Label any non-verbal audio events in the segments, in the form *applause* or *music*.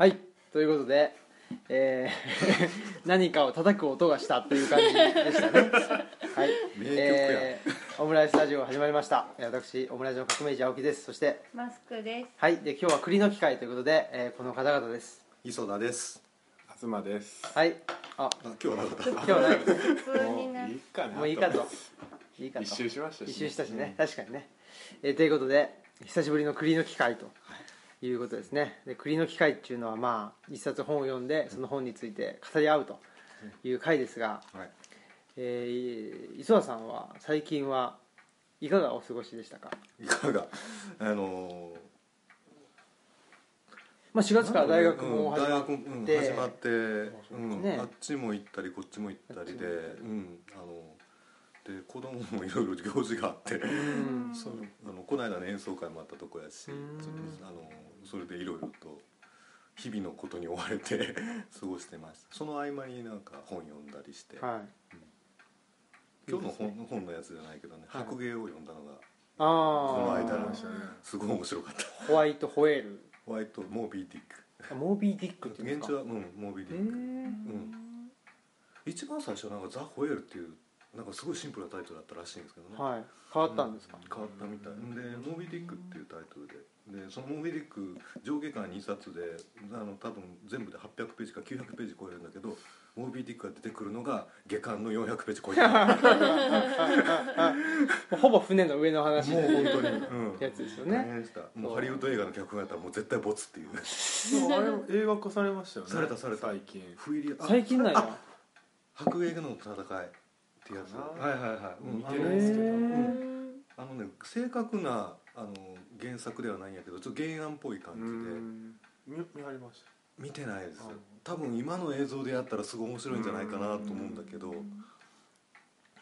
はい。ということで、えー *laughs* 何かを叩く音がしたという感じでしたね。*laughs* はい。名曲や。えーオムライススタジオ始まりました。えー私オムライスの革命児青木です。そしてマスクです。はい。で今日は栗の機会ということで、えーこの方々です。磯田です。東です。はい。あ。あ今日はなかった？今日はない。普通になもういいかなもういいかと。いいかと。一周しましたし一周したしね、確かにね、えーということで久しぶりの栗の機会ということですね。で栗の機会っていうのはまあ一冊本を読んでその本について語り合うという回ですが、はい。えー磯田さんは最近はいかがお過ごしでしたか、いかが？あのまあ、4月から大学も始まっうん大学うんて、始まって、うんね。あっちも行ったりこっちも行ったりで、うん、あので子供もいろいろ行事があって、うん。そのあのこの間の演奏会もあったとこやし、あのそれでいろいろと日々のことに追われて *laughs* 過ごしてました。その合間になんか本読んだりして、はい。今日の本いいです本のやつじゃないけどね、はい。白芸を読んだのがこの間のねすごい面白かった。ホワイトホエール。ホワイトモービーディック。あモービーディックっていうんですか？現地はうんモービーデへィック。ー。一番最初なんかザ・ホエールっていうなんかすごいシンプルなタイトルだったらしいんですけどね、はい。変わったんですか、変わったみたい。でモービーディックっていうタイトルで。でそのモービーディック上下巻2冊であの多分全部で800ページか900ページ超えるんだけどモービーディックが出てくるのが下巻の400ページ超えてる。も *laughs* うほぼ船の上の話。もう本当に、うん、やつですよ大ね変でした。もうハリウッド映画の脚本やったらもう絶対ボツっていう。あれも映画化されましたよね。されたされた。最近。不入りあ最近なんや白芸の戦いってやつ。はいはいはい、うん見てないですけど。うん。あのね正確なあの原作ではないんやけどちょっと原案っぽい感うじで。ん。見見張りまし見てないですあ多分今の映像でやったらすごい面白いんじゃないかなと思うんだけど。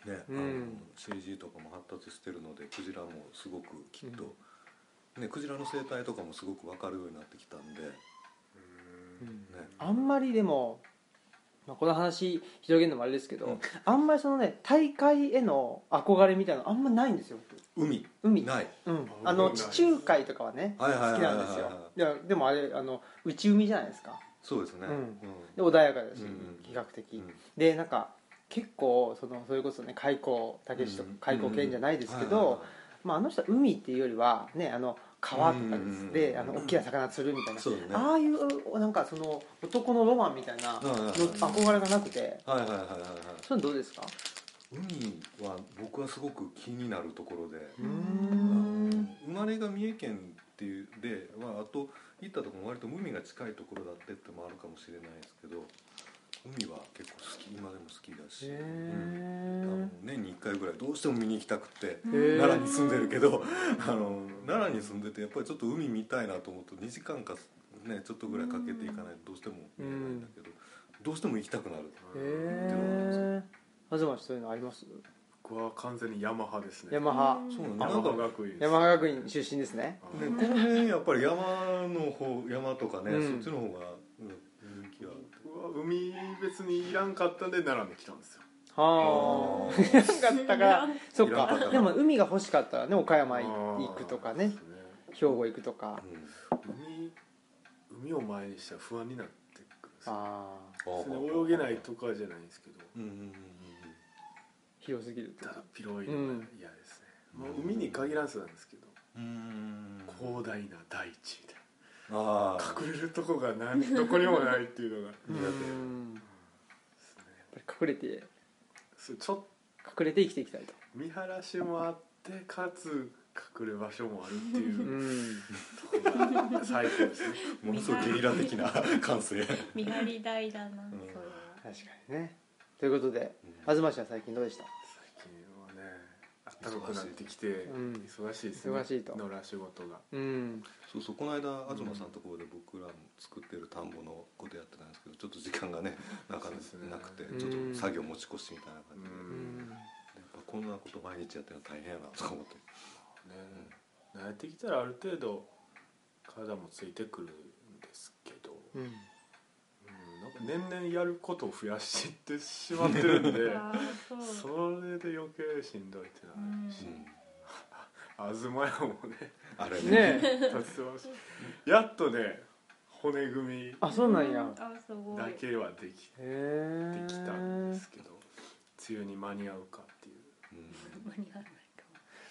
ね、あのうん。CG とかも発達してるのでクジラもすごくきっと、ね、クジラの生態とかもすごく分かるようになってきたんで、ね、たあんまりでも、まあ、この話広げるのもあれですけど、うん。あんまりそのね大会への憧れみたいなのあんまないんですよ海。海。ない。うん、ああの地中海とかはね好はいはいはいはい。はいきなんですよ。いやでもあれあの内海じゃないですか。そうですね、うん。で穏やかだし、うんうん。比較的、うん。でなんか結構そのそれこそね開口武とかうん。開口健じゃないですけど、はいはいはい。まあ、あの人は海っていうよりはねあの川とかであの大きな魚釣るみたいな、ね。ああいうなんかその男のロマンみたいなの憧れがなくてはいはいはいはいはい。そういうのどうですか？海は僕はすごく気になるところで、生まれが三重県っていうで、まあ、あと行ったところも割と海が近いところだってってもあるかもしれないですけど海は結構好き今でも好きだし、へうん。あのー年に1回ぐらいどうしても見に行きたくて奈良に住んでるけどあの奈良に住んでてやっぱりちょっと海見たいなと思うと2時間か、ね、ちょっとぐらいかけていかないとどうしても見れないんだけどどうしても行きたくなる。へえ東そういうのあります？僕は完全にヤマハですね。ヤマハそうなんだ。ハ学院です。山学院出身ですね。あね、この辺やっぱり山の方山とかね、うん。そっちの方が、海別にいらんかったんで奈良に来たんですよ。はあ。いらんかったから。そっいらんかったかでも海が欲しかったらね岡山行くとかね。あーそうです兵庫行くとか。海海を前にしたら不安になってくるんですよ。ああそれで泳げないとかじゃないんですけど。うんうんうんうん広すぎると。ただ広いのが嫌ですね、まあ、海に限らずなんですけど。うんうん広大な大地みたいあ隠れるとこが何 *laughs* どこにもないっていうのが。う苦手ですん。やねっぱり隠れて。そうちょっと。隠れて生きていきたいと。見晴らしもあってかつ隠れ場所もあるっていう。うん。とこが最高ですね。*laughs* ものすごいゲリラ的な感性。見張り台だな、んそれは。確かにね。ということで東氏は最近どうでした？暖かくなってきてうん。忙しいですね忙しいと。野良仕事がうん。そうそうこの間東さんのところで僕らも作ってる田んぼのことやってたんですけどちょっと時間がねなかね。なくてうん。ちょっと作業持ち越しみたいな感じで、ううん。んやっぱこんなこと毎日やってるの大変やなとか思って。ね。慣れてきたらある程度体もついてくるんですけど、うん、年々やることを増やしていってしまってるんで *laughs* それで余計しんどいってなるし、うん。*laughs* 東屋もねあれね。やっとね骨組みあそうなんや。だけはできできたんですけど梅雨に間に合うかっていう。うん。*laughs* 間に合わないか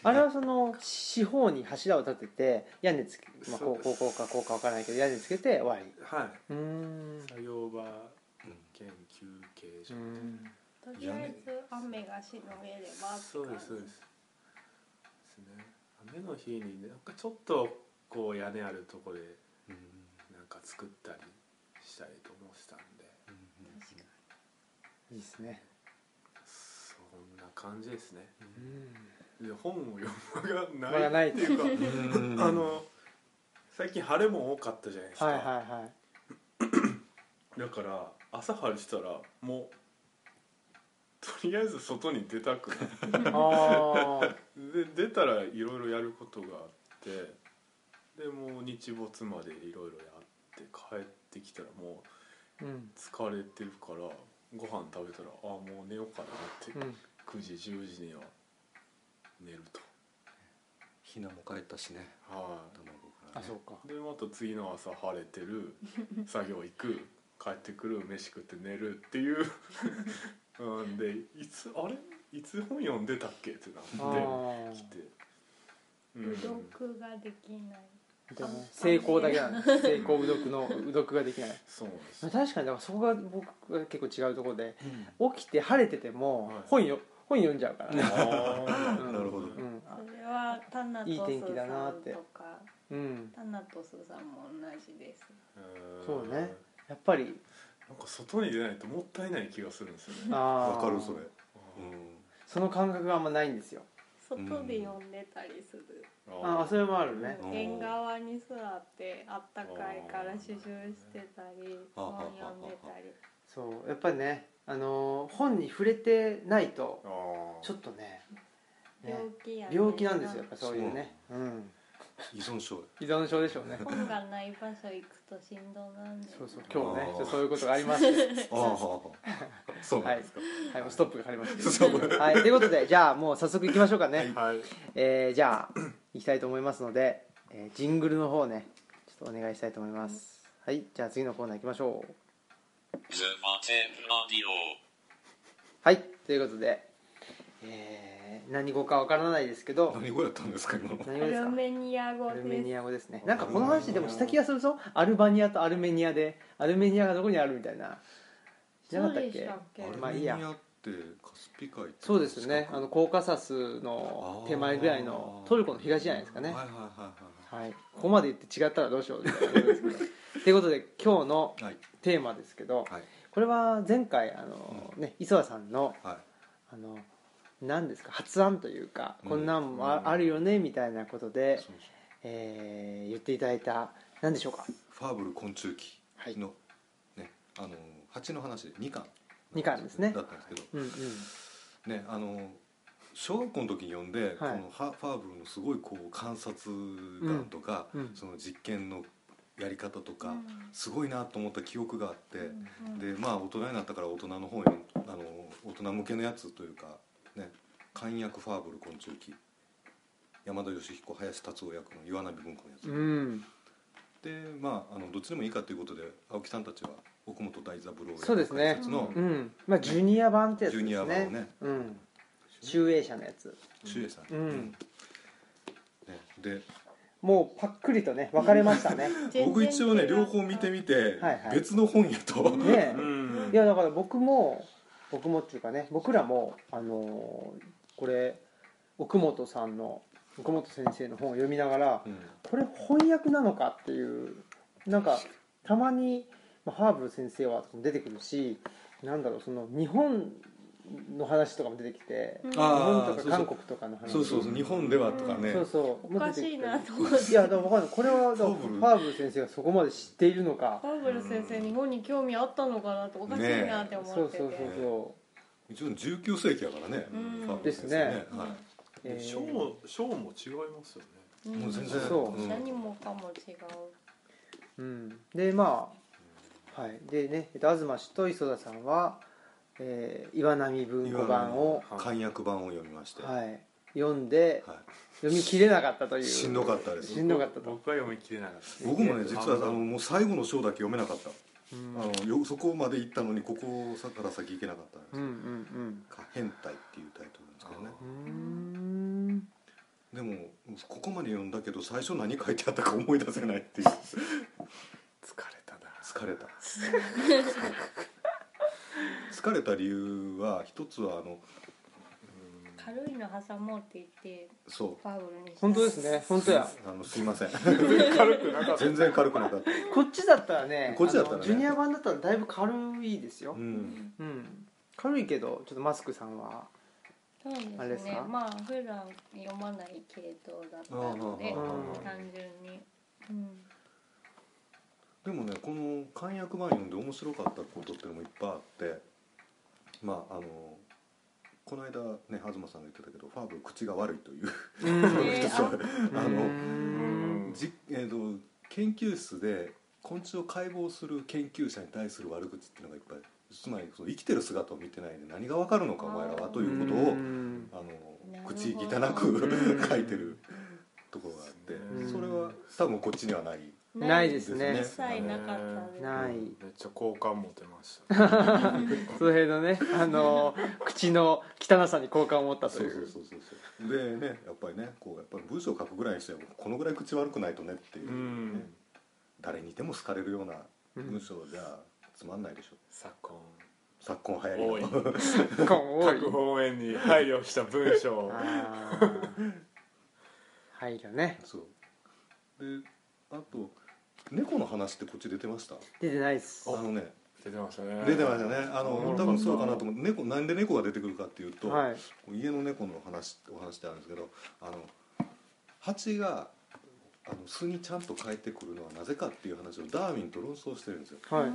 あれはその四方に柱を立てて屋根つけ、まあ、こそうこうこうかこうかわからないけど屋根つけて終わり。はうーん。い作業場うん兼休憩所うん。もとりあえず雨がしのげればってそうですそうです。ですね。雨の日になんかちょっとこう屋根あるとこでうんなんか作ったりしたりともしたんで。確かいいですね。そんな感じですね。うんで本を読むがないい。っていうかうん。あの最近晴れも多かったじゃないですか、はいはいはい。だから朝晴れしたらもうとりあえず外に出たくない。ああで出たらいろいろやることがあってでもう日没までいろいろやって帰ってきたらもうん。う疲れてるからご飯食べたらあもう寝ようかなって。うん。9時10時には寝ると。ひなも帰ったしね。は卵からね。あそうか。いでまた次の朝晴れてる *laughs* 作業行く。帰ってくる飯食って寝るっていう。*laughs* うんでいつあれ？いつ本読んでたっけ？ってなあってー。きて、にうどくができない。でも成功だけなんです成功うどくのうどくができない。そうです確かにだからそこが僕が結構違うところでうん。起きて晴れててもはい。本よ本読んじゃうから。*laughs* ねなるほど。うん。あそれはタナトスさんとかうん。タナトスさんも同じです。そうね。やっぱり。なんか外に出ないともったいない気がするんですよね。わかるそれ。うん。その感覚があんまないんですよ。外で読んでたりする、ああそれもあるね。うん縁側に座ってあったかいから刺繍してたりあ本読んでたり。そう。やっぱりねあのー本に触れてないとちょっとねね病気やね。病気なんですよやっぱそういうね。う。ん。依存症。依存症でしょうね。本がない場所行くとしんどなんねんそうそう今日ねあー。ちょっとそういうことがありまして *laughs* ああそうなんですか。はい。もうストップがかかりましそう。たはいということでじゃあもう早速行きましょうかね。はい。えーじゃあ行きたいと思いますので、えージングルの方ねちょっとお願いしたいと思います。はいじゃあ次のコーナー行きましょう The Mountain Radio. はいということで、えー何語かわからないですけど何語やったんですか今の。ア何語ですか？ルメニア語アルですメニア語ですね。なんかこの話でもした気がするぞ。アルバニアとアルメニアでアルメニアがどこにあるみたいな。知らなかったっけ？そうでしたっけ？アルまあいいや。メニアってカスピ海そうですね。あのコーカサスの手前ぐらいのトルコの東じゃないですかね。はいはいはいはいここまで言って違ったらどうしようみたいなこと *laughs* いうことで今日のはいはいテーマですけどはい。これは前回あの、ね、磯田さんのはい。あの何ですか発案というか、うん。こんなんもあるよねみたいなことで、そうえー言っていただいた何でしょうか？ファーブル昆虫記はい。のねあの蜂の話で2巻。二巻ですね。だったんですけど。うんうん。ねあの小学校の時に読んで、こはい。のファーブルのすごいこう観察眼とか、その実験のやり方とか、うん。すごいなと思った記憶があって、うんでまあ大人になったから大人の本読んあの大人向けのやつというかね「漢訳ファーブル昆虫記」山田義彦林達夫役の岩波文庫のやつ、うん。でまああのどっちでもいいかということで青木さんたちは奥本大三郎そうですね。のうん。まあジュニア版ってやつですね。ジュニア版をね。うん。集英社。のやつ。周英さん、うん。ね、でもうパックリとね分かれましたね。*laughs* 僕一応ね両方見てみて、はいはい。別の本やと、ねうん。いやだから僕も僕もっていうかね僕らもあのーこれ奥本さんの奥本先生の本を読みながらうん。これ翻訳なのかっていうなんかたまに、まあ、ハーブル先生は出てくるしなんだろうその日本の話とかも出てきてうん。日本とか韓国とかの話。そうそうそう日本ではとかね、そうそう。おかしいなと思って。いやだから分かんない。これはファーブル。ハーブル先生がそこまで知っているのか。ファーブル先生日本に興味あったのかなとおかしいなって思ってて、そうそうそうそ一応19世紀やからね、うん。ファーブル先生はい、う、えー。ショーもショーも違いますよね。うんもう全然。そう。うん。何もかも違う。うん、でまあはい。でね、えっと、東氏と磯田さんは、えー岩波文庫版を、漢訳版を読みまして、はい、読んでは読み切れなかったという。い、しんどかったです。しんどかったと。僕は読み切れなかった。僕もね実はあのもう最後の章だけ読めなかった、うん。あのよそこまで行ったのにここから先行けなかったんです。うんうんか変態っていうタイトルなんですけどね。でもここまで読んだけど最初何書いてあったか思い出せないっていう。疲れたな。疲れた *laughs* 疲れた理由は一つはあの軽いの挟もうって言ってそう。ファブルに本当ですね。本当や。あのすいません。軽くなかった。全然軽くなかった。こっちだったらねこっちだったらね。ジュニア版だったらだいぶ軽いですよ。うん。うん。軽いけどちょっとマスクさんはそうですね。あれですか？まあ普段読まない系統だったので単純に、うん、でもねこの漢訳版読んで面白かったことっていうのもいっぱいあってまああのこの間ね東さんが言ってたけどファーブル口が悪いという *laughs* 一つはあうのん。じ、えー、と研究室で昆虫を解剖する研究者に対する悪口っていうのがいっぱいつまりその生きてる姿を見てないで何が分かるのかお前らはということをうん。あの口汚くうん。*laughs* 書いてるところがあってうん。それは多分こっちにはないないですね。一切なかったない。めっちゃ好感持てました。*laughs* その辺のねあの口の汚さに好感を持ったとそいう。うそうそうそうでねやっぱりねこうやっぱり文章を書くぐらいにしてもこのぐらい口悪くないとねっていう、ね。うん。誰にでも好かれるような文章じゃつまんないでしょ。昨今。昨今流行りの。多い。各方面に配慮した文章配慮ね。そう。であと猫の話ってこっち出てました？出てないです。あのね。出てましたね。出てましたね。あのうん。多分そうかなと思って猫なんで猫が出てくるかっていうと、はい。家の猫の話お話ってあるんですけどあの蜂があの巣にちゃんと帰ってくるのはなぜかっていう話をダーウィンと論争してるんですよ。はい。へで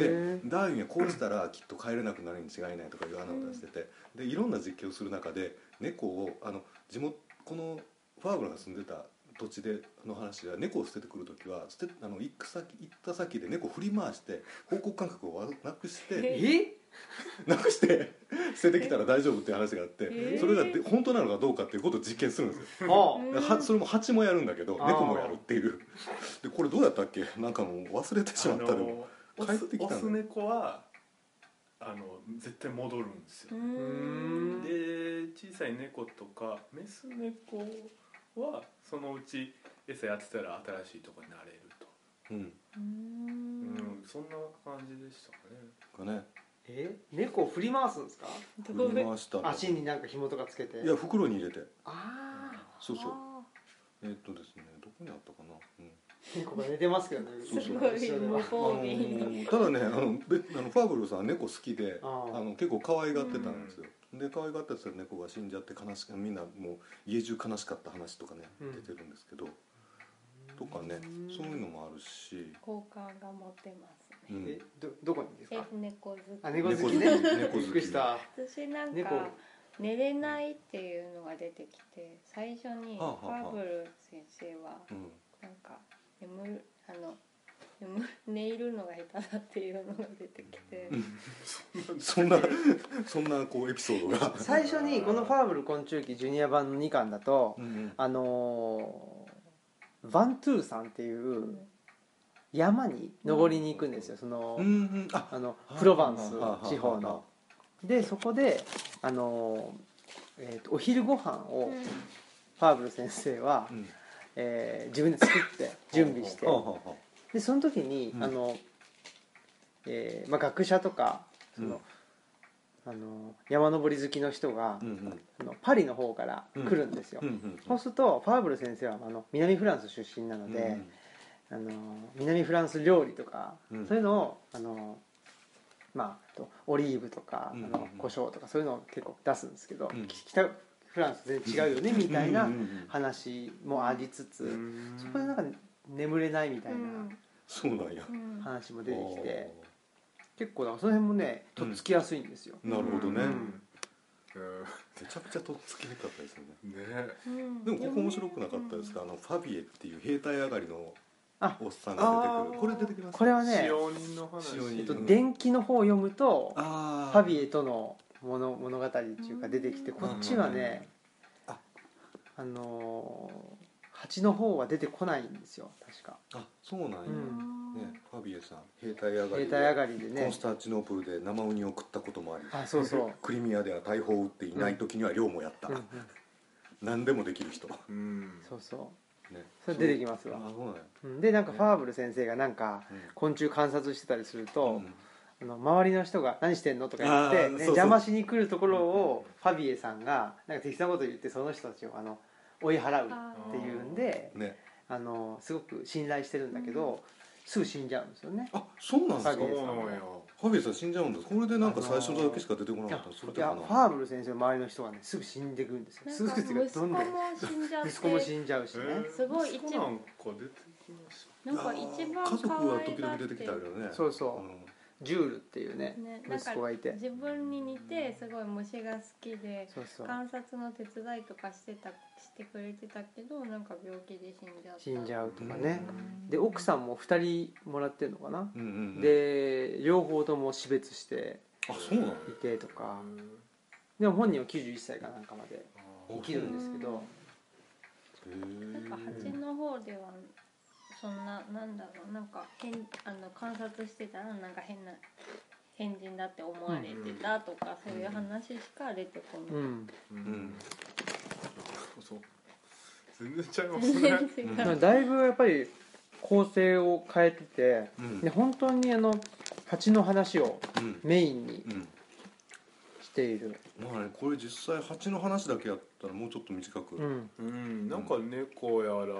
えダーウィンはこうしたらきっと帰れなくなるに違いないとかいう穴を出して。てでいろんな実験をする中で猫をあの地元このファーブルが住んでた土地での話では猫を捨ててくる時は捨てあの行く先行った先で猫を振り回して方向感覚をなくしてえ？なくして捨ててきたら大丈夫っていう話があって、ー。それがで本当なのかどうかっていうことを実験するんですよ。はそれも蜂もやるんだけど猫もやるっていう。でこれどうやったっけ？なんかもう忘れてしまったでも。帰ってきたのオスオス猫はあの絶対戻るんですうよ、ん。で小さい猫とかメス猫はそのうち餌やってたら新しいとこになれると、うん。ううんん、そんな感じでしたかね。かね。え猫を振り回すんですか？振り回した足になんか紐とかつけて。いや袋に入れて。ああそうそう。あえーっとですねどこにあったかな、うん猫が寝てますけどね。すごい無防備あのーただねあのべあのファーブルさんは猫好きであの結構可愛がってたんですよ、で可愛がってた猫が死んじゃって悲しくみんなもう家中悲しかった話とかね、うん。出てるんですけどとかねそういうのもあるし、好感が持てますえどどこにですえか猫好き。あ猫好き。ね猫好き。猫好き。びっくりした。私なん猫。か寝れないっていうのが出てきて最初にファブル先生は眠るあの眠寝るのが下手だっていうのが出てきて。そんなそんなこうエピソードが、最初にこの「ファーブル昆虫記」ジュニア版の2巻だとうんうん。あのーバントゥーさんっていう山に登りに行くんですよ。そのうんうん。あ。あのプロバンス地方の。でそこであのーえーとお昼ご飯をうん。ファーブル先生はうんえー自分で作って *laughs* 準備して。でその時に、うん。あの、えーまあ、学者とかその、うん。あの山登り好きの人が、あのパリの方から来るんですよ、そうするとファーブル先生はあの南フランス出身なので、うんあの南フランス料理とか、うん。そういうのをあの、まあ、オリーブとか、うんあの胡椒とかそういうのを結構出すんですけど、うん。北フランス全然違うよねみたいな話もありつつ、うん。そこでなんか眠れないみたいなそうなんや。うん。話も出てきて、結構だからその辺もねとっつきやすいんですよ、なるほどね、うん。めちゃくちゃとっつきにくかったですよね。うんね。うん。でもここ面白くなかったですか？あのファビエっていう兵隊上がりのあ。おっさんが出てくる。これ出てきます？これはね使、用人の話。えっと、電気の方を読むとあファビエとの物物語っていうか出てきてこっちはねああのー蜂の方は出てこないんですよ確か。あそうなんや、うん。ねファビエさん兵隊上がりで兵隊上がりでね。コンスタンチノープルで生ウニを食ったこともありあそうそう。*laughs* クリミアでは大砲を撃っていない時には漁もやった、うん。うん。何でもできる人。ねうん。そうそう。そそれ出てきますわ。でなんかファーブル先生がなんかうん。昆虫観察してたりすると、うんあの周りの人が「何してんの?」とか言って、ね、そうそう。邪魔しに来るところをファビエさんがなんか適当なこと言ってその人たちをあの追い払うっていうんでね。あのすごく信頼してるんだけど、すぐ死んじゃうんですよね。あそうなんですか？ファビエさんそうなんや。ファビエさん死んじゃうんですこれでなんか最初だけしか出てこなかったいそれでかなやファーブル先生の周りの人がねすぐ死んでくるんですよ。すぐっていうどんどん死んじゃって息子も死んじゃうしね、えー？すごい一息子なんか出てきました。なんか一番家族は時々出てきたよね。そうそう。うんジュールっていうねね、なんか息子がいて。自分に似てすごい虫が好きでそうそう。観察の手伝いとかしてたしてくれてたけどなんか病気で死んじゃった。死んじゃうとかね。うんで奥さんも2人もらってるのかな、うんうんうん。で両方とも死別してあそうなの？いてとか。でも本人は91歳かなんかまで生きるんですけど。なんか蜂の方ではそんななんだろうなんか変あの観察してたらなんか変な変人だって思われてたとか、そういう話しか出てこない、うん。うん。うん。そう。全然ちゃいます全ねだいぶやっぱり構成を変えててうん。で本当にあの蜂の話をうん。メインにうん。している。まあねこれ実際蜂の話だけやったらもうちょっと短く。うん。うん。なんか猫やら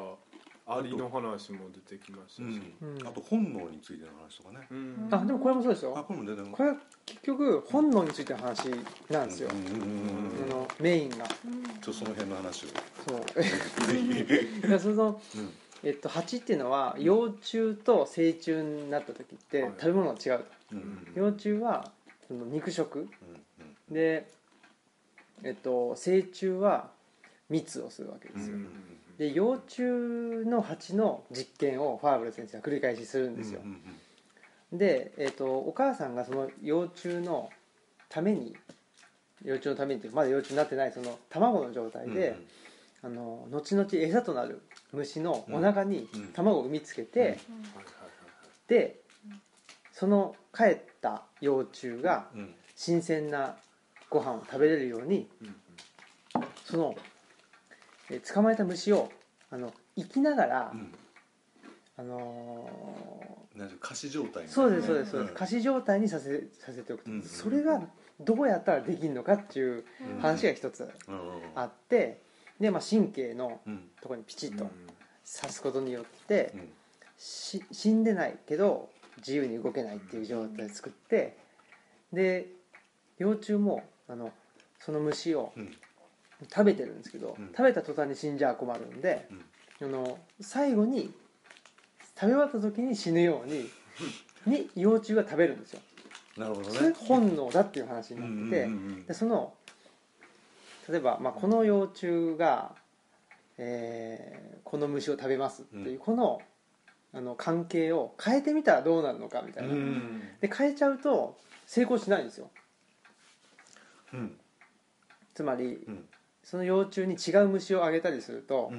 アリの話も出てきましたし。あと本能についての話とかね。うん。あでもこれもそうですあよこれも出てるこれは結局本能についての話なんですよ。うん。うん。うん。うんあのメインが。うんちょっとその辺の話を。そう。いや *laughs* そのうん。えっと、蜂っていうのは幼虫と成虫になった時ってはい。食べ物が違う。幼虫はその肉食。うん。で、えっと、成虫は蜜をするわけですよ、うんで幼虫の蜂の実験をファーブル先生は繰り返しするんですよ。うん、うんで、えっと、お母さんがその幼虫のために幼虫のためにっていうかまだ幼虫になってないその卵の状態で、あの後々餌となる虫のお腹にうん卵を産みつけて、うん。はいはいでその帰った幼虫がうん。新鮮なご飯を食べれるようにうん。そのえ捕まえた虫をあの生きながら、うん。あのなん仮死状態ーそうですそうですそううん。です仮死状態にさせさせておくと、うんそれがどうやったらできるのかっていううん。話が一つうんうんあってで、まあ、神経のうん。ところにピチッとうん。刺すことによってうん。し死んでないけど自由に動けないっていう状態を作ってで幼虫もあのその虫をうん食べてるんですけど、うん。食べた途端に死んじゃ困るんで、あの最後に食べ終わった時に死ぬように *laughs* に幼虫が食べるんですよ。なるほどね。それが本能だっていう話になってて、うんうんうんでその例えば、まあ、この幼虫が、えーこの虫を食べますっていう、うん。このあの関係を変えてみたらどうなるのかみたいな、うん。で変えちゃうと成功しないんですよ。うん。つまりうんその幼虫に違う虫をあげたりすると、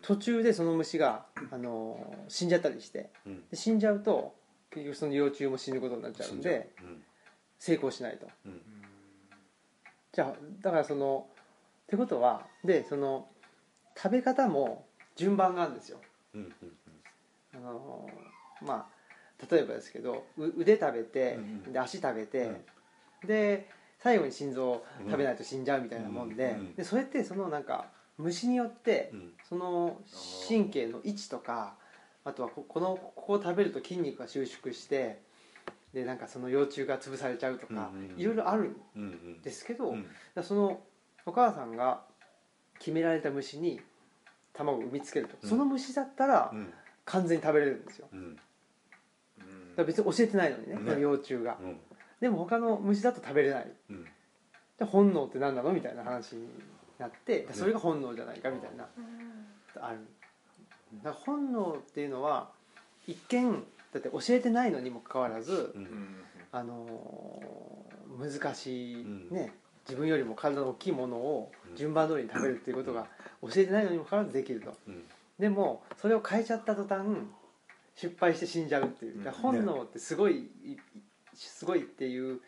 途中でその虫が、あのー死んじゃったりしてうん。で死んじゃうと結局その幼虫も死ぬことになっちゃうんでうん。成功しないと。うん。じゃあだからそのってことはでその食べ方も順番があるんですよ。あのーまあ例えばですけどう腕食べて、で足食べて、で最後に心臓食べないと死んじゃうみたいなもんで,、でそれってそのなんか虫によって、うん。その神経の位置とかあとはここのここを食べると筋肉が収縮してでなんかその幼虫が潰されちゃうとか、いろいろあるんですけど、そのお母さんが決められた虫に卵を産みつけると、うん。その虫だったらうん。完全に食べれるんですよ。だうん。から別に教えてないのにね、ねその幼虫が、うんでも他の虫だと食べれない。うん。で本能って何なのみたいな話になってそれが本能じゃないかみたいな、ある。だから本能っていうのは一見だって教えてないのにもかかわらず、あのー難しいうん。ね、自分よりも体の大きいものを順番通りに食べるっていうことが教えてないのにもかかわらずできると。うん。でもそれを変えちゃった途端失敗して死んじゃうっていう。本能ってすごいいすごいっていう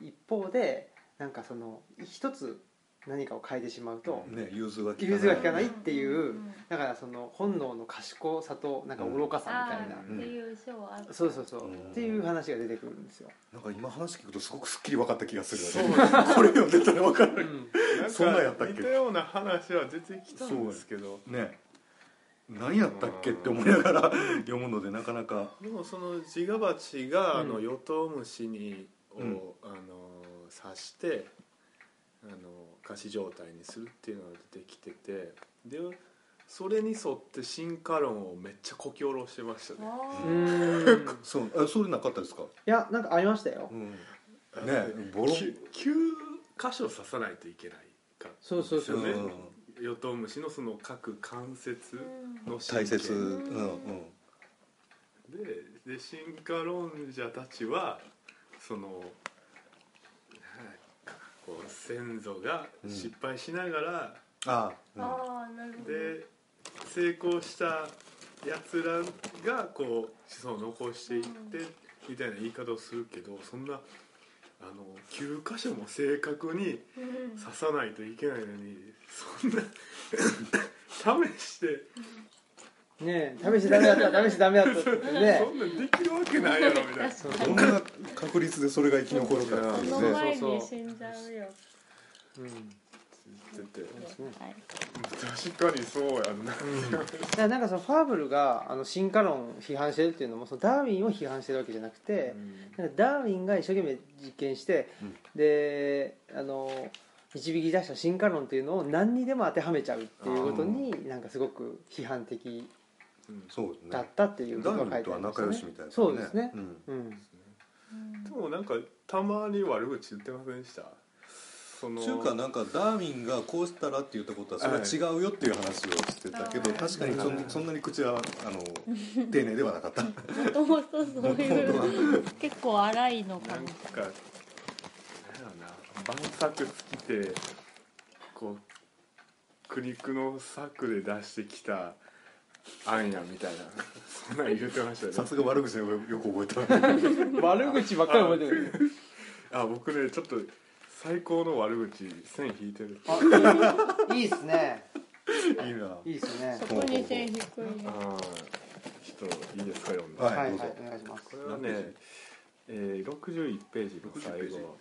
一方でなんかその一つ何かを変えてしまうとね融通が効かない。融通が効かないっていううんだからその本能の賢さとなんか愚かさみたいな。あーっていう章あるそうそうそう。うん。っていう話が出てくるんですよ。なんか今話聞くとすごくすっきり分かった気がすそうるよね。これ読んでたら分かる。そんなんやったっけ？似たような話は出てきたんですけど。ね何やったっけって思いながら *laughs* 読むのでなかなか。でもそのジガバチが、あのうんヨトウムシにを、うん。あの刺してあの仮死状態にするっていうのが出てきててでそれに沿って進化論をめっちゃこき下ろしてましたね。そう。あそれなかったですか？やなんかありましたよ。うん。ねボロ9箇所刺さないといけないかそうそうそうう。ん。ねヨトウムシのその各関節の大切。うんうん。でで進化論者たちはそのこう先祖が失敗しながら、ああなるほど。で成功したやつらがこう子孫を残していって、みたいな言い方をするけどそんなあの9箇所も正確にうん。刺さないといけないのにそんな試して。ねえ試してダメだった試してダメだったってね。*laughs* そんなんできるわけないやろみたいな。そうどんな確率でそれが生き残るかっていうね。その前に死んじゃうよ。うん。言っててはい確かにそうやんな、だからなんかそのファーブルがあの進化論を批判してるっていうのもそのダーウィンを批判してるわけじゃなくて、なんかダーウィンが一生懸命実験して、うん。であの導き出した進化論っていうのを何にでも当てはめちゃうっていうことになんかすごく批判的だったっていうダことが書いてありましたね。仲良しみたいなそうですね。うん。うんでもなんかたまに悪口言ってませんでした？その中華なんかダーウィンがこうしたらって言ったことはそれは違うよっていう話をしてたけどはい。確かにそんそんなに口はあの丁寧ではなかった。もともとそういう結構荒いのかなんもかなんやろな。晩作尽きてこう苦肉の策で出してきた案やみたいな。そんなん言ってましたよね。さすが悪口をよく覚えた *laughs* 悪口ばっかり覚えてる。*laughs* あ僕ねちょっと最高の悪口線引いてる。あいいっすね。いいな。いいっすね。そこに線低いあのーちょっといいですか読んで、はいはい。はいどうぞお願いします。これはね、えー、61ページの最後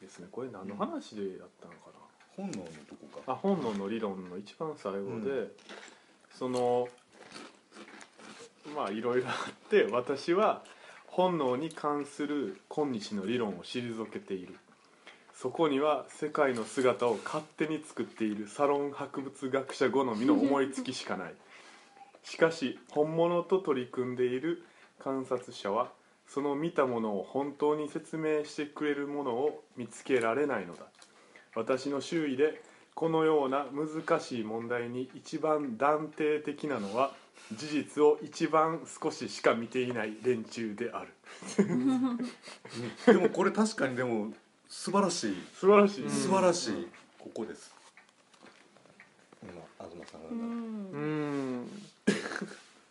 ですねこれ何の話でやったのかな、本能のとこかあ本能の理論の一番最後で、うそのまあいろいろあって私は本能に関する今日の理論を退けているそこには世界の姿を勝手に作っているサロン博物学者好みの思いつきしかない。*laughs* しかし本物と取り組んでいる観察者はその見たものを本当に説明してくれるものを見つけられないのだ。私の周囲でこのような難しい問題に一番断定的なのは事実を一番少ししか見ていない連中である。*laughs* でもこれ確かにでも素晴らしい。素晴らしい、素晴らしい。ここです。今東さんが。う読ん。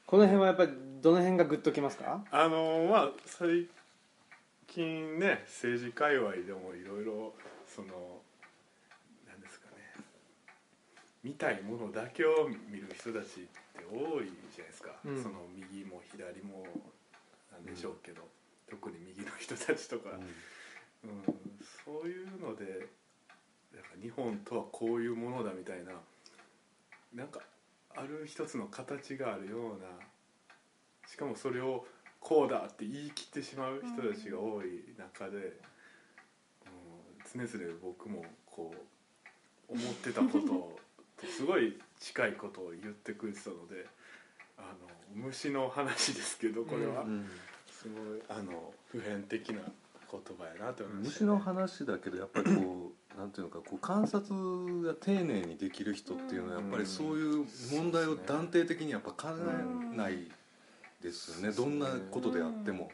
この辺はやっぱりどの辺がグッときますか？あのまあ最近ね政治界隈でもいろいろそのなんですかね。見たいものだけを見る人たちって多いじゃないですか、うん。その右も左もなんでしょうけど、特に右の人たちとか、うん、そういうのでなんか日本とはこういうものだみたいななんかある一つの形があるようなしかもそれをこうだって言い切ってしまう人たちが多い中で、うん、常々僕もこう思ってたこととすごい近いことを言ってくれてたのであの虫の話ですけどこれは。うんすごいあの普遍的な言葉やなと思いました虫の話だけどやっぱりこうなんていうのかこう観察が丁寧にできる人っていうのはやっぱりそういう問題を断定的にやっぱ考えないですよね。どんなことであっても。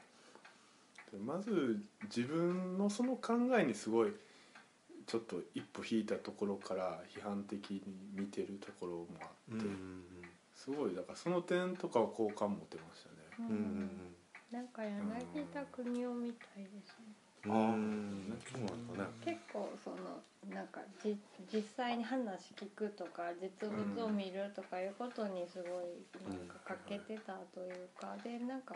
まず自分のその考えにすごいちょっと一歩引いたところから批判的に見てるところもあって、すごいだからその点とかは好感持てましたね。うんうんうんなんか柳田国夫みたいですね。うん。うんそうなんだね結構そのなんかじ実際に話聞くとか実物を見るとかいうことにすごいなんか欠けてたというか、でなんか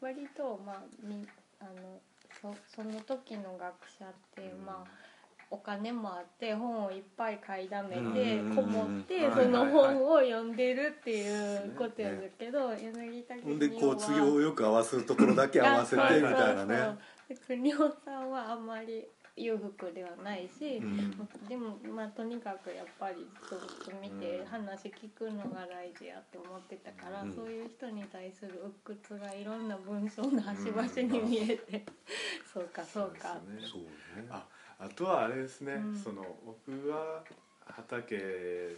割とまあみあのそその時の学者ってまあお金もあって本をいっぱい買いだめてうんこもってうんその本を読んでるっていうことやるけど柳田ほんでこう次をよく合わすところだけ合わせてみたいなね。国尾さんはあんまり裕福ではないし、うん。でもまあとにかくやっぱりずっと見てうん。話聞くのが大事やって思ってたから、うん。そういう人に対する鬱屈がいろんな文章の端々に見えて、*laughs* そうかそうか。そうですね。そうねああとはあれですね、うん。その僕は畑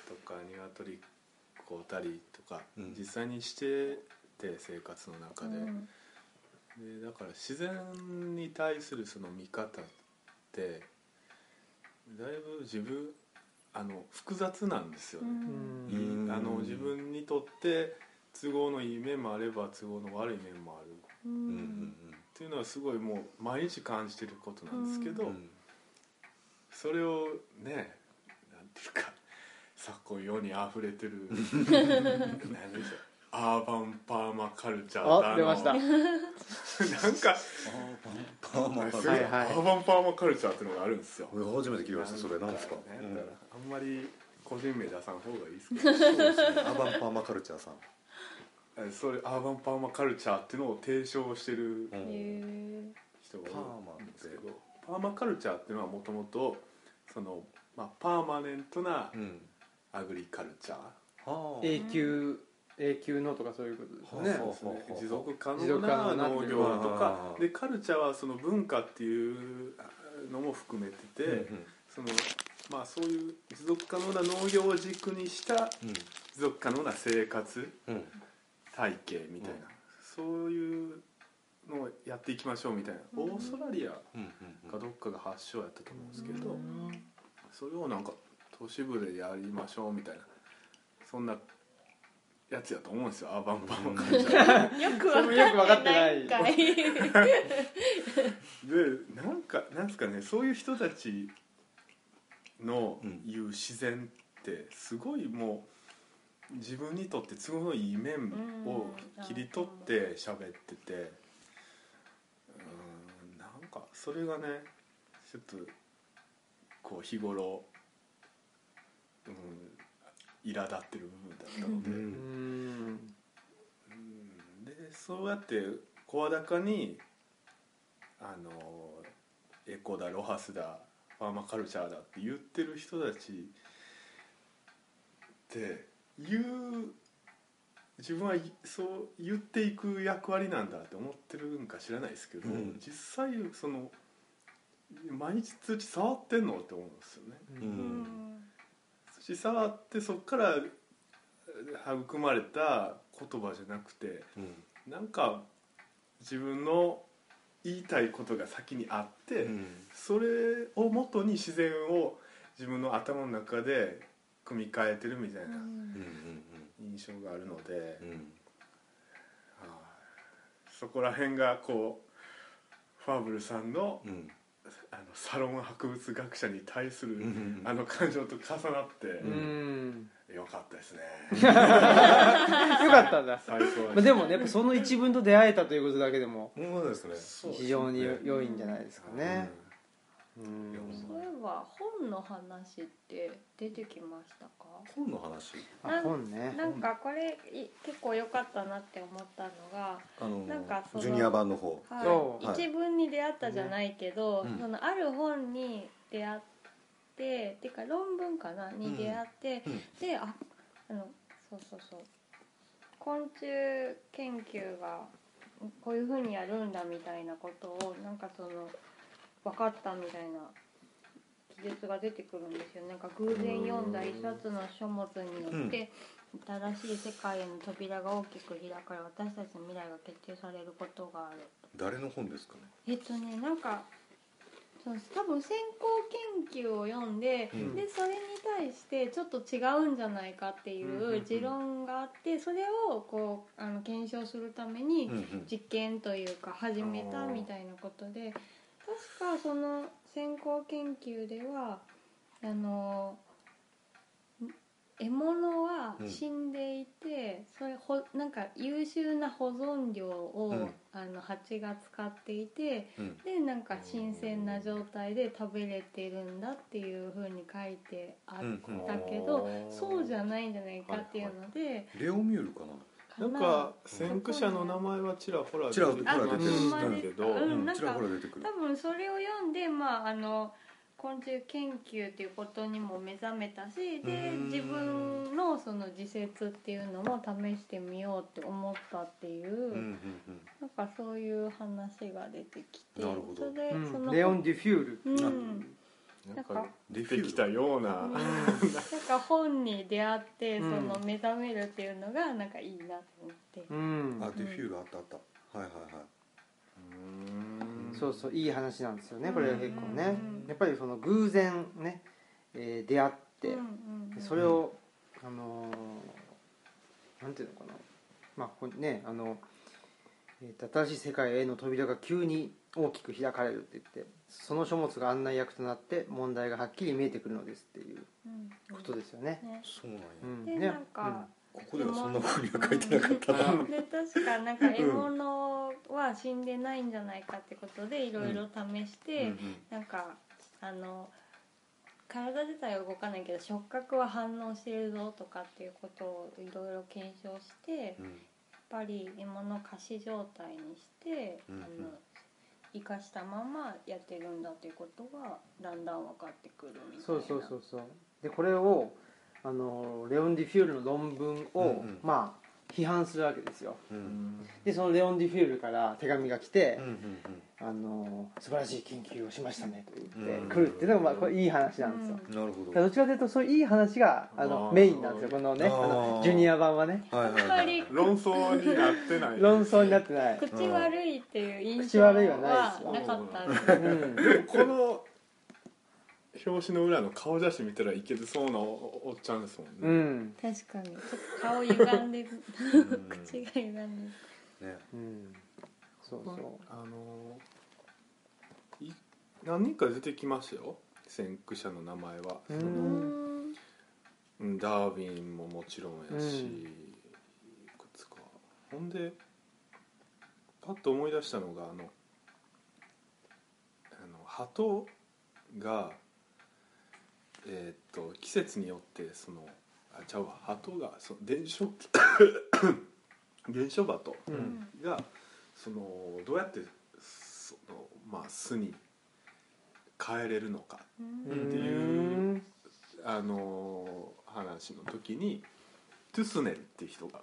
とか鶏こうたりとか、うん。実際にしてて生活の中で,、うん。でだから自然に対するその見方ってだいぶ自分あの複雑なんですようね、あの自分にとって都合のいい面もあれば都合の悪い面もある。ううんうんん。っていうのはすごいもう毎日感じてることなんですけど、うんそれをねなんていうか昨今世にあふれてる *laughs* 何でしょう。アーバンパーマカルチャーあ出ました。*laughs* なんかパーマカはいはいアーバンパーマカルチャーっていうのがあるんですよ。俺初めて聞きましたそれ。何ですかなんうんあんまり個人名出さん方がいいですけど。そうですね。アバンパーマカルチャーさん。えそれアーバンパーマカルチャーっていうのを提唱してる人がパー。マいるんですけっどパーマカルチャーっていうのはもともとその、まあ、パーマネントなうん。アグリカルチャーはあ。永久永久のとかそういうことですよね。ねほうほうほう持続可能能なな農業とあかー。でカルチャーはその文化っていうのも含めてて、うんそのまあそういう持続可能な農業を軸にした持続可能な生活体系みたいな、そういうのをやっていきましょうみたいな、うん。オーストラリアうんかどっかが発祥やったと思うんですけど、うん。それをなんか都市部でやりましょうみたいな。そんなやつやと思うんですよ。アーバンパーマカルチャーよく分かってないんかいでなんかなんですかね。そういう人たちのうん言う自然ってすごいもう自分にとって都合のいい面を切り取って喋っててかそれがねちょっとこう日頃、うん、苛立ってる部分だったので。ううんんうんでそうやって声高にあのエコだロハスだパーマカルチャーだって言ってる人たちって言う自分はいそう言っていく役割なんだって思ってるんか知らないですけど、うん。実際その毎日通知触ってんのって思うんですよね。ううん。ん通知触ってそこから育まれた言葉じゃなくてうん。なんか自分の言いたいことが先にあって、うん。それをもとに自然を自分の頭の中で組み替えてるみたいなうん印象があるので、うん。そこら辺がこうファーブルさんのうん。あのサロン博物学者に対する、うんあの感情と重なって、うん。よかったですね。*laughs* よかったんだ。最高まあでもねやっぱその一文と出会えたということだけでもそうですね。非常に良いんじゃないですかね。うんそういえば本の話って出てきましたか？本の話？あ本ね。なんかこれい結構良かったなって思ったのが、あのなんかそのジュニア版の方。はい、一文に出会ったじゃないけど、うんそのある本に出会っててか論文かな？に出会って、うん。でああのそうそうそう。昆虫研究がこういうふうにやるんだみたいなことをなんかその分かったみたいな記述が出てくるんですよなんか偶然読んだ一冊の書物によって、新しい世界への扉が大きく開かれ私たちの未来が決定されることがある。誰の本ですかね？えっとねなんかそう多分先行研究を読んで、うん。でそれに対してちょっと違うんじゃないかっていう持論があってそれをこうあの検証するために実験というか始めたみたいなことで確かその先行研究ではあの獲物は死んでいて、それほなんか優秀な保存料を、うん。あの蜂が使っていてうん。でなんか新鮮な状態で食べれてるんだっていう風に書いてあったけど、そうじゃないんじゃないかっていうので、レオミュールかな？なんか先駆者の名前はちらほら出てるましたけど、うんなんかちらほら出てくる。多分それを読んでまああの昆虫研究っていうことにも目覚めたしでうん。自分のその自説っていうのも試してみようって思ったっていう、うんうんうん。なんかそういう話が出てきてなるほど。それでその、うんレオン・デュフュール。うんなんか出てきたような、うん。*laughs* なんか本に出会ってそうん。の目覚めるっていうのがなんかいいなと思って、うん。あデフュールあったあった。はいはいはい。うん。そうそういい話なんですよねこれは結構ね。うん。やっぱりその偶然ね、えー出会って、うんうんうん。それを、あのーなんていうのかな。まあここにねあの、えーと新しい世界への扉が急に大きく開かれるって言ってその書物が案内役となって問題がはっきり見えてくるのですっていううん。ことですよね。ね。そうなんや。うん。でね。なんか、ここではそんな風には書いてなかったな。で *laughs* 確かなんか獲物は死んでないんじゃないかってことでいろいろ試して、うんうん。なんかあの体自体は動かないけど触覚は反応してるぞとかっていうことをいろいろ検証してうん。やっぱり獲物を仮死状態にして、うんうん。あの生かしたままやってるんだっていうことがだんだん分かってくるみたいな。そうそうそうそう。でこれをあのレオン・デュフールの論文を、うんうん。まあ批判するわけですよ。ううん。んでそのレオン・デュフールから手紙が来て、うんうんあの素晴らしい研究をしましたね。と言うん。って来るっていうのがまあこれいい話なんですよ、うん。なるほど。どちらかというとそういういい話があのメインなんですよ。このねあのジュニア版はね。はいはいはいあんまり *laughs* 論争になってない。論争になってない、口悪いっていう印口象は悪いはないですよなかったんですうん、でもこの表紙の裏の顔写真見たらいけてそうなおおっちゃんですもんね、うん。確かに。ちょっと顔歪んでる。うん。*laughs* 口が歪んでる。ね。うん、そうそう。あのい何人か出てきましたよ。先駆者の名前は、ううんんうんダーウィンももちろんやし、うん。いくつか。ほんでパッと思い出したのがあのあの鳩がえーっと季節によってそのあちゃうわ。鳩がその伝書 *coughs* 伝書鳩ううん。んがそのどうやってその、まあ、巣に帰れるのかうんっていうあの話の時にトゥスネルっていう人が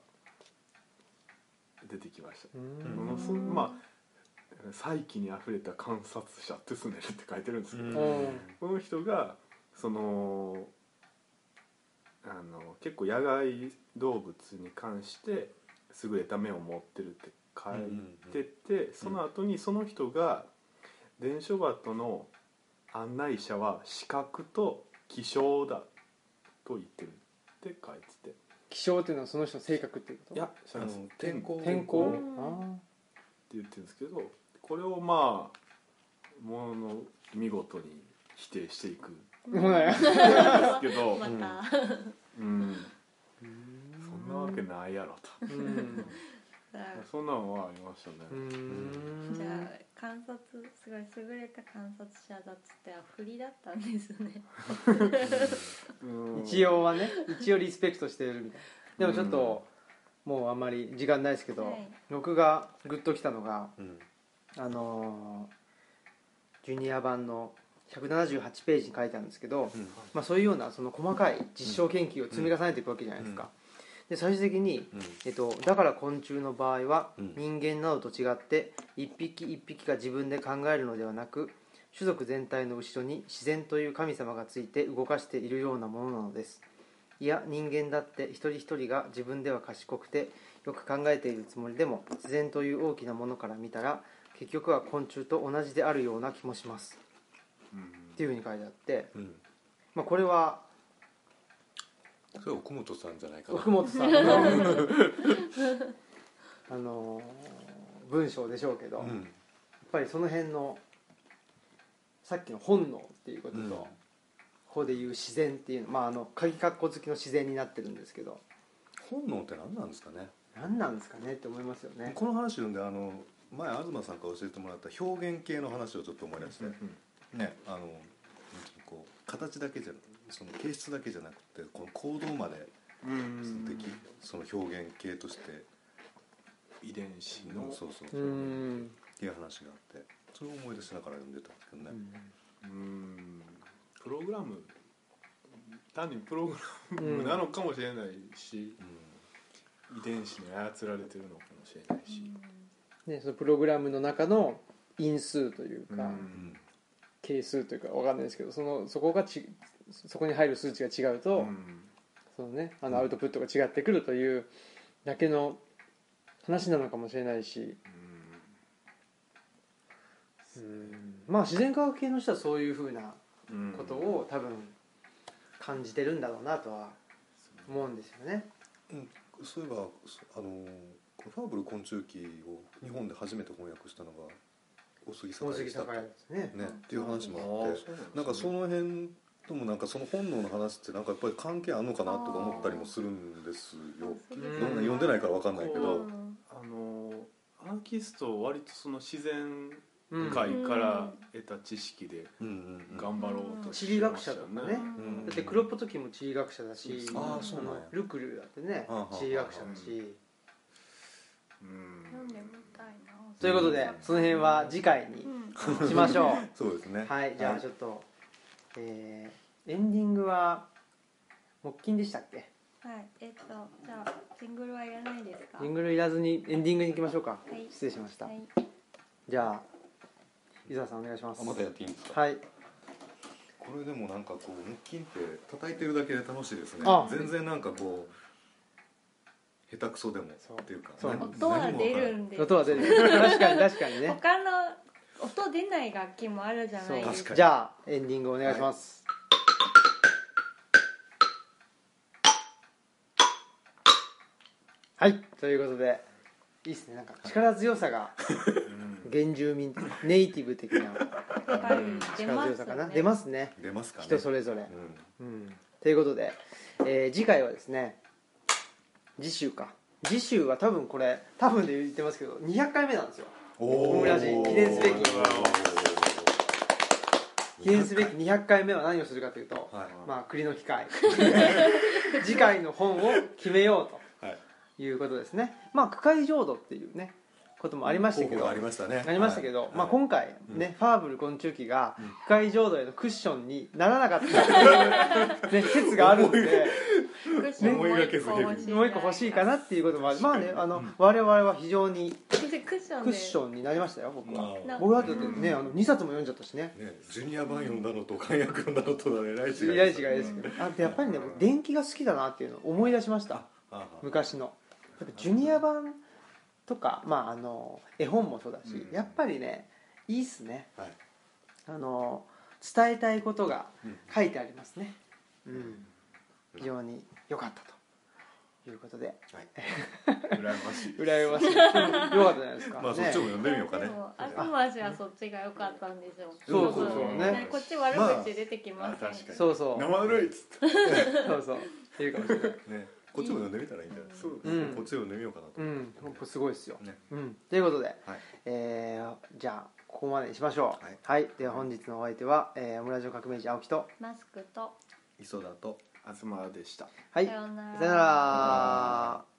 出てきました、うん。ものまあ再起にあふれた観察者トゥスネルって書いてるんですけど、うん。この人がそのあの結構野外動物に関して優れた目を持ってるって書いてて、その後にその人が伝書バットの案内者は視覚と気象だと言ってるって書いてて。気象っていうのはその人の性格っていうこと？いやあの天候。天候？って言ってるんですけどこれをまあもの見事に否定していく。んですけど、また。うん、そんなわけないやろと。うんそんなのはありましたね、うん。じゃあ観察すごい優れた観察者だっつっては振りだったんですね。うん。一応はね一応リスペクトしてるみたいな。でもちょっと、もうあんまり時間ないですけど、はい。僕がグッときたのがうん。あのージュニア版の178ページに書いてあるんですけど、うん。まあ、そういうようなその細かい実証研究を積み重ねていくわけじゃないですか、で最終的に、うん。えっと、だから昆虫の場合はうん。人間などと違って一匹一匹が自分で考えるのではなく種族全体の後ろに自然という神様がついて動かしているようなものなのです。いや人間だって一人一人が自分では賢くてよく考えているつもりでも自然という大きなものから見たら結局は昆虫と同じであるような気もします。っていうふうに書いてあって、うん。まあ、これはそれは奥本さんじゃないかな。奥本さん。の *laughs* あの文章でしょうけど、やっうんぱりその辺のさっきの本能っていうことと、うん。ここでいう自然っていうのまああの鍵括弧付きの自然になってるんですけど本能って何なんですかね？何なんですかねって思いますよね。この話読んであの前東さんから教えてもらった表現系の話をちょっと思い出して、ねあのなんていうのこう形だけじゃその形質だけじゃなくてこの行動までその表現系として遺伝子の。のそうそううそう、ん。っていう話があってそれを思い出しながら読んでたんですけどね、うん。プログラム。単にプログラムなのかもしれないし、遺伝子に操られてるのかもしれないし、ね、そのプログラムの中の因数というか、うん。係数というかわかんないですけどそのそこがちそこに入る数値が違うと、うん。そのね、あのアウトプットが違ってくるというだけの話なのかもしれないし、うん。まあ自然科学系の人はそういうふうなうん。ことを多分感じてるんだろうなとは思うんですよね。うん。そういえばそあのファーブル昆虫記を日本で初めて翻訳したのが大杉栄ですね。ねっていう話もあってなんかその辺ともなんかその本能の話ってなんかやっぱり関係あるのかなとか思ったりもするんですよ。うんどんな読んでないから分かんないけうどん。あのアーキスト割とその自然うん界から得た知識でうんうんうん。頑張ろうと地理学者とかね。うんだってクロッポ時も地理学者だし、あーそうなんルクルだってね地理学者だし。うん。読んでみたいな。ということでその辺は次回にうんしましょう。*laughs* そうですね。はい、じゃあちょっと、えーエンディングは木金でしたっけ？はいえっとじゃあジングルはいらないですか？ジングルいらずにエンディングに行きましょうか、はい。失礼しました、はい。じゃあ伊沢さんお願いします。あまたやっていいんですか？はい。これでもなんかこう木琴って叩いてるだけで楽しいですね。あ。全然なんかこう下手くそでもそうっていうかそう。何音は出るんで音は出る。確かに確かにね。他の音出ない楽器もあるじゃないですか。じゃあエンディングお願いします、はい、ということでいいですね。なんか力強さが原住民ネイティブ的な力強さかな、ね。出ますね。出ますかね。人それぞれ、うん。うん、ということで、えー次回はですね次週か。次週は多分これ多分で言ってますけど200回目なんですよおオムラジ記念すべき記念すべき200回目は何をするかというと、はい。まあ栗の機会。*laughs* 次回の本を決めようはい。ということですね。まあ区会浄土っていうねこともありましたけどありましたねなりましたけど、はい。まあ、今回うん。ね、ファーブル昆虫記がうん。不快浄土へのクッションにならなかったっていう、*laughs* ね、説があるんでクッションもう一個欲しいもう一個欲しいかなっていうこともある。まあねあの、我々は非常にクッションになりましたよ僕は。まあ。僕はだってねあの2冊も読んじゃったしね。ねジュニア版読んだのと漢訳読んだのとだねえらい違いいらい違いですけど。あでやっぱりね僕電気が好きだなっていうのを思い出しました。ああ。昔の。やっぱジュニア版とか、まあ、あの絵本もそうだし、うん。やっぱりねいいっすね。はい。あの伝えたいことがうん。書いてありますね、うん、非常に良かったということで。*laughs* 羨ましい。羨ましい。*laughs* 良かったじゃないですか、ねまあそっちも読んでみようかね。でも東氏はそっちが良かったんでしょそうそうそう。ね。こっち悪口出てきません、まあ確かに。そうそう。生ぬるいっつって。*laughs* そうそう。っていうかもしれない。ねこっちも読んでみたらいいんじゃないですか。そうですねこっちを読んでみようかなとうん。本当すごいですよ、ね。うん、ということで、はい。えーじゃあここまでにしましょう。はい。はい、では本日のお相手は、えー、オムラジオ革命児青木とマスクと磯田と東でした。はい。さようなら。さよなら